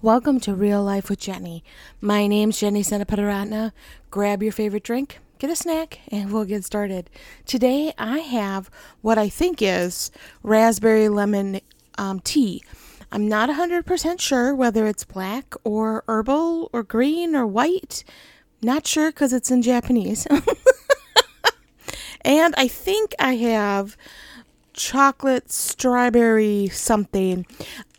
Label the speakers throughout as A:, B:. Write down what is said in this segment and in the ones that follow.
A: Welcome to Real Life with Jenny. My name's Jenny Senaparatna. Grab your favorite drink, get a snack, and we'll get started. Today I have what I think is raspberry lemon um, tea. I'm not 100% sure whether it's black or herbal or green or white. Not sure because it's in Japanese. and I think I have chocolate strawberry something.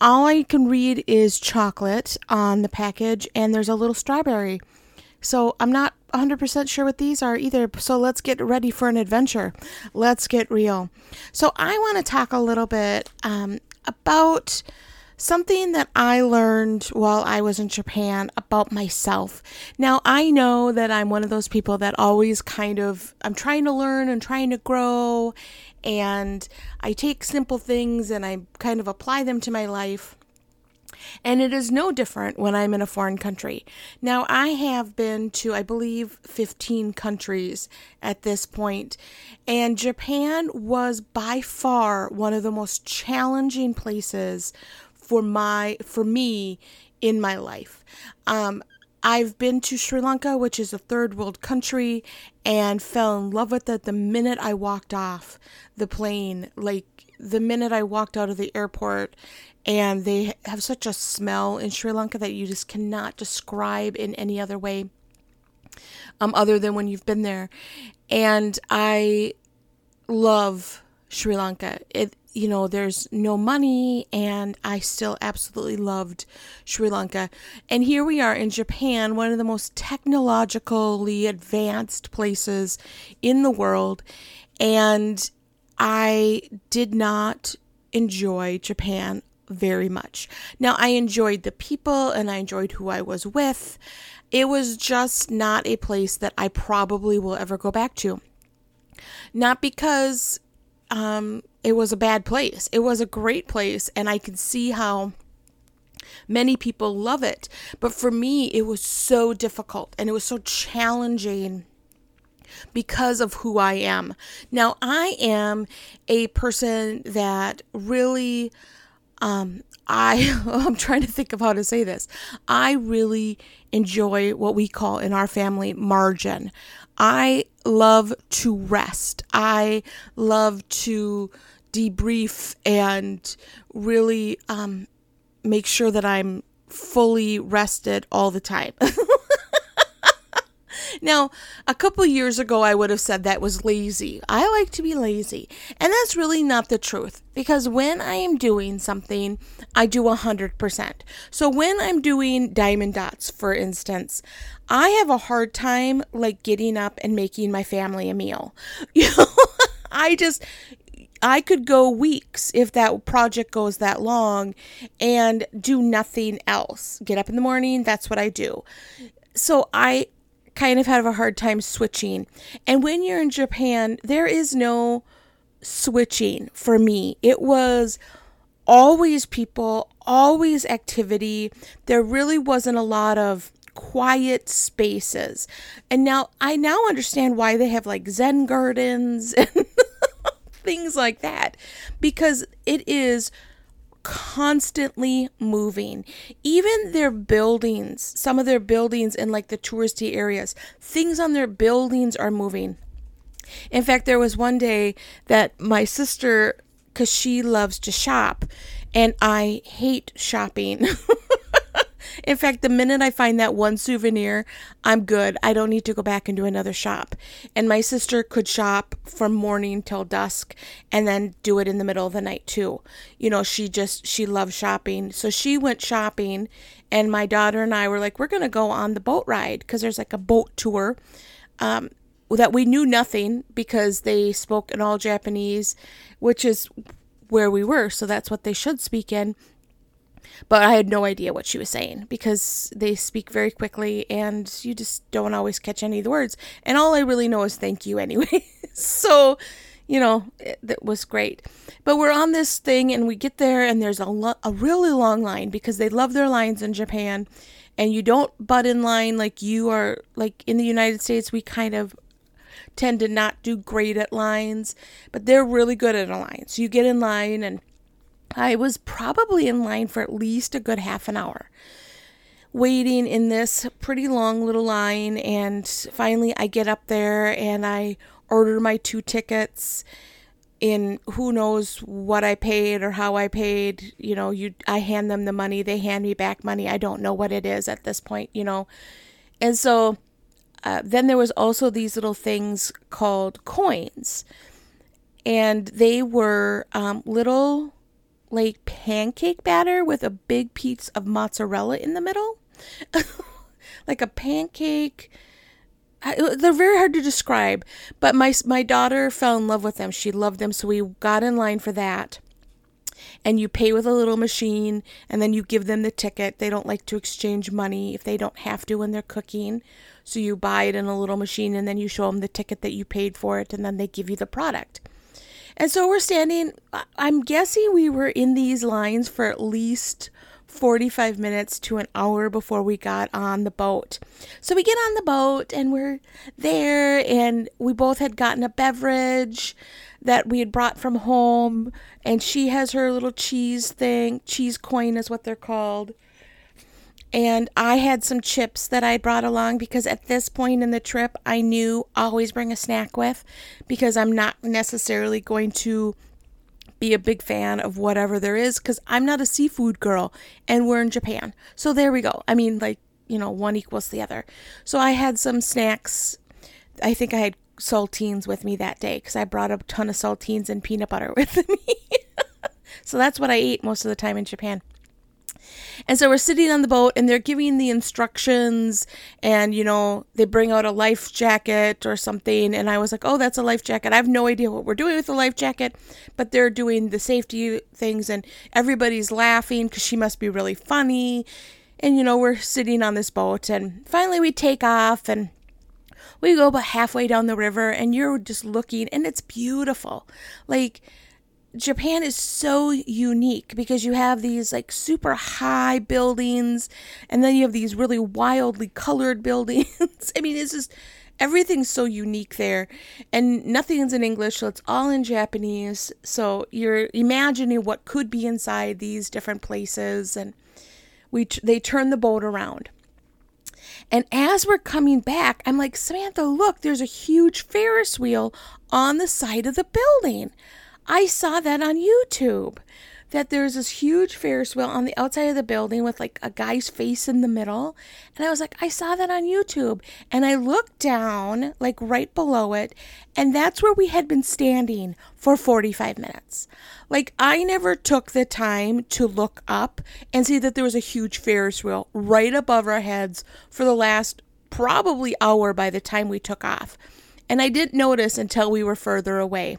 A: All I can read is chocolate on the package, and there's a little strawberry. So I'm not 100% sure what these are either. So let's get ready for an adventure. Let's get real. So I want to talk a little bit um, about something that I learned while I was in Japan about myself. Now, I know that I'm one of those people that always kind of I'm trying to learn and trying to grow and I take simple things and I kind of apply them to my life. And it is no different when I'm in a foreign country. Now, I have been to, I believe, 15 countries at this point, and Japan was by far one of the most challenging places for my for me in my life. Um, I've been to Sri Lanka, which is a third world country, and fell in love with it the minute I walked off the plane. Like the minute I walked out of the airport, and they have such a smell in Sri Lanka that you just cannot describe in any other way um, other than when you've been there. And I love Sri Lanka. It you know, there's no money, and I still absolutely loved Sri Lanka. And here we are in Japan, one of the most technologically advanced places in the world. And I did not enjoy Japan very much. Now, I enjoyed the people and I enjoyed who I was with. It was just not a place that I probably will ever go back to. Not because um, it was a bad place. It was a great place, and I can see how many people love it. But for me, it was so difficult and it was so challenging because of who I am. Now, I am a person that really, um, I, I'm trying to think of how to say this. I really enjoy what we call in our family margin. I love to rest. I love to debrief and really um, make sure that I'm fully rested all the time. now, a couple years ago, I would have said that was lazy. I like to be lazy. And that's really not the truth because when I am doing something, I do 100%. So when I'm doing diamond dots, for instance, I have a hard time like getting up and making my family a meal. You know, I just I could go weeks if that project goes that long and do nothing else. Get up in the morning, that's what I do. So I kind of have a hard time switching. And when you're in Japan, there is no switching for me. It was always people, always activity. There really wasn't a lot of quiet spaces. And now I now understand why they have like Zen gardens and things like that because it is constantly moving. Even their buildings, some of their buildings in like the touristy areas, things on their buildings are moving. In fact, there was one day that my sister, because she loves to shop, and I hate shopping. In fact, the minute I find that one souvenir, I'm good. I don't need to go back into another shop. And my sister could shop from morning till dusk and then do it in the middle of the night too. You know, she just, she loves shopping. So she went shopping, and my daughter and I were like, we're going to go on the boat ride because there's like a boat tour. Um, that we knew nothing because they spoke in all Japanese, which is where we were, so that's what they should speak in. But I had no idea what she was saying because they speak very quickly and you just don't always catch any of the words. And all I really know is thank you anyway. so, you know, it, it, was great. But we're on this thing and we get there and there's a, lo- a really long line because they love their lines in Japan. And you don't butt in line like you are, like in the United States, we kind of tend to not do great at lines, but they're really good at a line. So you get in line and I was probably in line for at least a good half an hour. waiting in this pretty long little line and finally I get up there and I order my two tickets in who knows what I paid or how I paid, you know, you I hand them the money, they hand me back money. I don't know what it is at this point, you know. And so uh, then there was also these little things called coins. And they were um, little like pancake batter with a big piece of mozzarella in the middle. like a pancake. They're very hard to describe, but my my daughter fell in love with them. She loved them, so we got in line for that. And you pay with a little machine, and then you give them the ticket. They don't like to exchange money if they don't have to when they're cooking. So you buy it in a little machine, and then you show them the ticket that you paid for it, and then they give you the product. And so we're standing, I'm guessing we were in these lines for at least 45 minutes to an hour before we got on the boat. So we get on the boat and we're there, and we both had gotten a beverage that we had brought from home, and she has her little cheese thing. Cheese coin is what they're called and I had some chips that I brought along because at this point in the trip, I knew always bring a snack with because I'm not necessarily going to be a big fan of whatever there is because I'm not a seafood girl and we're in Japan. So there we go. I mean, like, you know, one equals the other. So I had some snacks. I think I had saltines with me that day because I brought a ton of saltines and peanut butter with me. so that's what I ate most of the time in Japan. And so we're sitting on the boat and they're giving the instructions and, you know, they bring out a life jacket or something. And I was like, oh, that's a life jacket. I have no idea what we're doing with the life jacket, but they're doing the safety things and everybody's laughing because she must be really funny. And, you know, we're sitting on this boat and finally we take off and we go about halfway down the river and you're just looking and it's beautiful. Like, Japan is so unique because you have these like super high buildings and then you have these really wildly colored buildings. I mean, it's just everything's so unique there and nothing's in English, so it's all in Japanese. So you're imagining what could be inside these different places and we t- they turn the boat around. And as we're coming back, I'm like, Samantha, look, there's a huge Ferris wheel on the side of the building. I saw that on YouTube. That there's this huge Ferris wheel on the outside of the building with like a guy's face in the middle. And I was like, I saw that on YouTube. And I looked down, like right below it, and that's where we had been standing for 45 minutes. Like, I never took the time to look up and see that there was a huge Ferris wheel right above our heads for the last probably hour by the time we took off. And I didn't notice until we were further away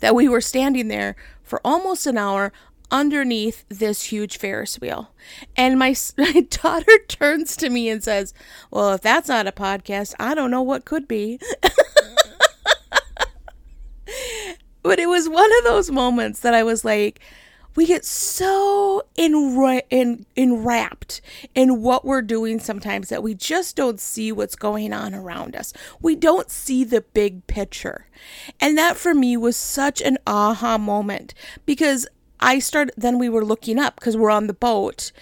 A: that we were standing there for almost an hour underneath this huge Ferris wheel. And my, my daughter turns to me and says, Well, if that's not a podcast, I don't know what could be. but it was one of those moments that I was like, we get so enwrapped in what we're doing sometimes that we just don't see what's going on around us. We don't see the big picture. And that for me was such an aha moment because I started, then we were looking up because we're on the boat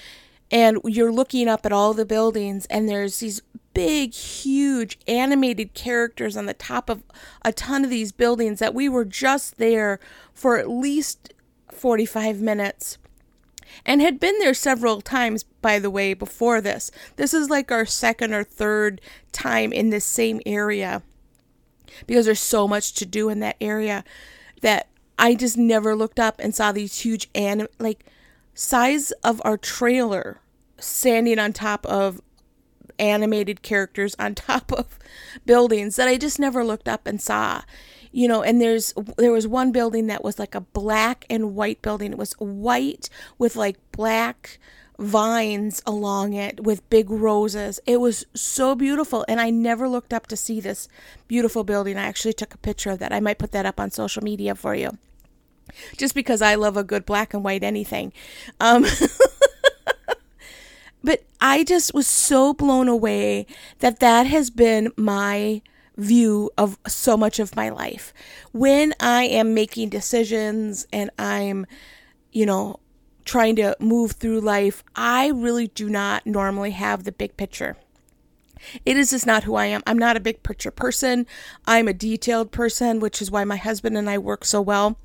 A: and you're looking up at all the buildings and there's these big huge animated characters on the top of a ton of these buildings that we were just there for at least 45 minutes and had been there several times, by the way, before this. This is like our second or third time in this same area because there's so much to do in that area that I just never looked up and saw these huge anim like size of our trailer standing on top of animated characters on top of buildings that I just never looked up and saw. You know and there's there was one building that was like a black and white building. It was white with like black vines along it with big roses. It was so beautiful and i never looked up to see this beautiful building. I actually took a picture of that. I might put that up on social media for you. Just because i love a good black and white anything. Um but i just was so blown away that that has been my view of so much of my life. When I am making decisions and I'm, you know, trying to move through life, I really do not normally have the big picture. It is just not who I am. I'm not a big picture person. I'm a detailed person, which is why my husband and I work so well.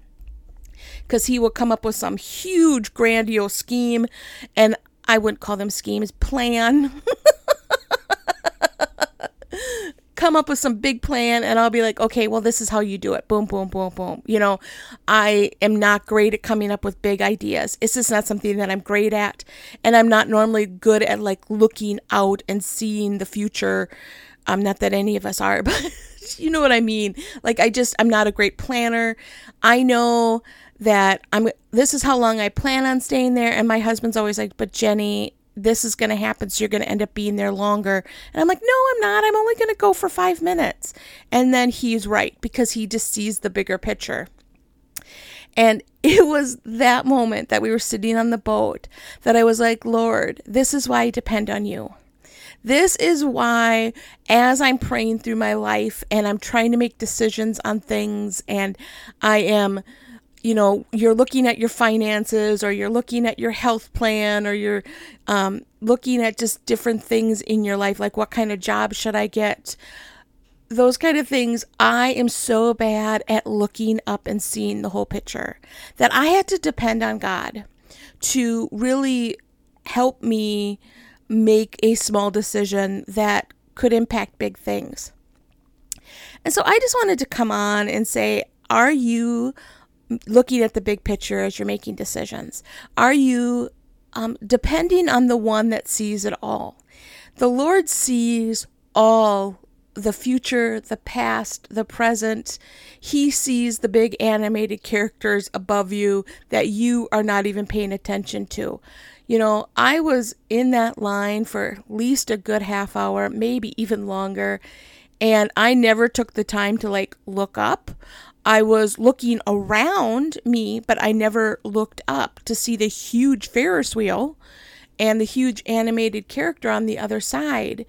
A: Because he will come up with some huge, grandiose scheme, and I wouldn't call them schemes, plan. come up with some big plan and I'll be like, okay, well, this is how you do it. Boom, boom, boom, boom. You know, I am not great at coming up with big ideas. It's just not something that I'm great at. And I'm not normally good at like looking out and seeing the future. Um, not that any of us are, but you know what I mean? Like, I just, I'm not a great planner. I know that I'm, this is how long I plan on staying there. And my husband's always like, but Jenny, this is going to happen, so you're going to end up being there longer. And I'm like, no, I'm not. I'm only going to go for five minutes. And then he's right because he just sees the bigger picture. And it was that moment that we were sitting on the boat that I was like, Lord, this is why I depend on you. This is why, as I'm praying through my life and I'm trying to make decisions on things, and I am you know you're looking at your finances or you're looking at your health plan or you're um, looking at just different things in your life like what kind of job should i get? Those kind of things i am so bad at looking up and seeing the whole picture. That i had to depend on god to really help me make a small decision that could impact big things. And so i just wanted to come on and say are you looking at the big picture as you're making decisions? Are you um, depending on the one that sees it all? The Lord sees all the future, the past, the present. He sees the big animated characters above you that you are not even paying attention to. You know, I was in that line for at least a good half hour, maybe even longer, and I never took the time to like look up. I was looking around me, but I never looked up to see the huge Ferris wheel and the huge animated character on the other side.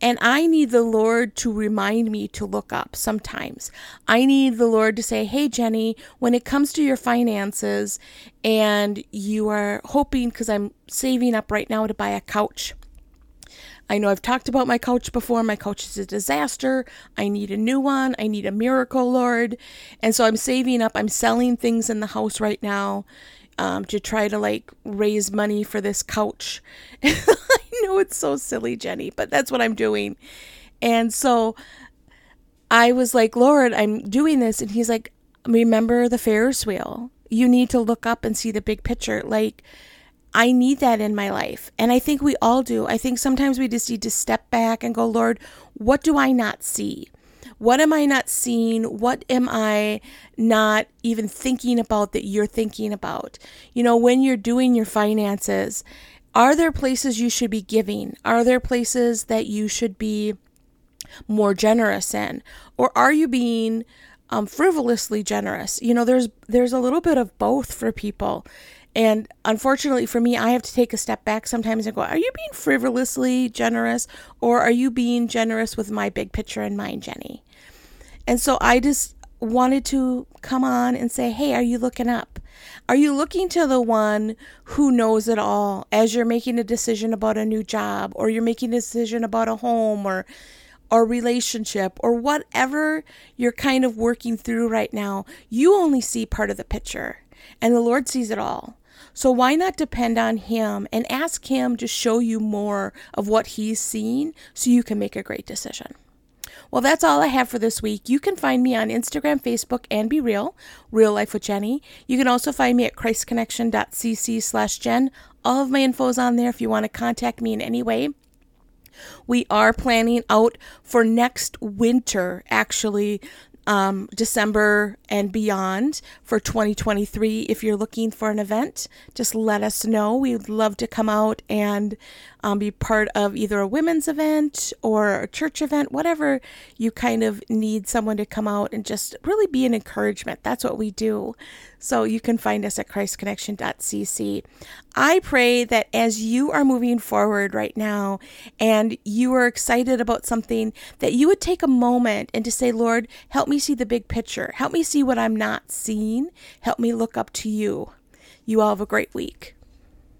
A: And I need the Lord to remind me to look up sometimes. I need the Lord to say, Hey, Jenny, when it comes to your finances and you are hoping, because I'm saving up right now to buy a couch I know I've talked about my couch before. My couch is a disaster. I need a new one. I need a miracle, Lord. And so I'm saving up. I'm selling things in the house right now um, to try to like raise money for this couch. I know it's so silly, Jenny, but that's what I'm doing. And so I was like, Lord, I'm doing this. And he's like, remember the Ferris wheel. You need to look up and see the big picture. Like, I need that in my life. And I think we all do. I think sometimes we just need to step back and go, Lord, what do I not see? What am I not seeing? What am I not even thinking about that you're thinking about? You know, when you're doing your finances, are there places you should be giving? Are there places that you should be more generous in? Or are you being um, frivolously generous? You know, there's there's a little bit of both for people. And unfortunately for me, I have to take a step back sometimes and go, Are you being frivolously generous or are you being generous with my big picture in mind, Jenny? And so I just wanted to come on and say, Hey, are you looking up? Are you looking to the one who knows it all as you're making a decision about a new job or you're making a decision about a home or or relationship or whatever you're kind of working through right now? You only see part of the picture and the Lord sees it all. So why not depend on Him and ask Him to show you more of what He's seen so you can make a great decision? Well, that's all I have for this week. You can find me on Instagram, Facebook, and Be Real, Real Life with Jenny. You can also find me at christconnection.cc slash Jen. All of my info is on there if you want to contact me in any way. We are planning out for next winter, actually, um, December and beyond for 2023. If you're looking for an event, just let us know. We'd love to come out and um, be part of either a women's event or a church event, whatever you kind of need someone to come out and just really be an encouragement. That's what we do. So you can find us at christconnection.cc. I pray that as you are moving forward right now and you are excited about something, that you would take a moment and to say, Lord, help me see the big picture. Help me see what I'm not seeing. Help me look up to you. You all have a great week.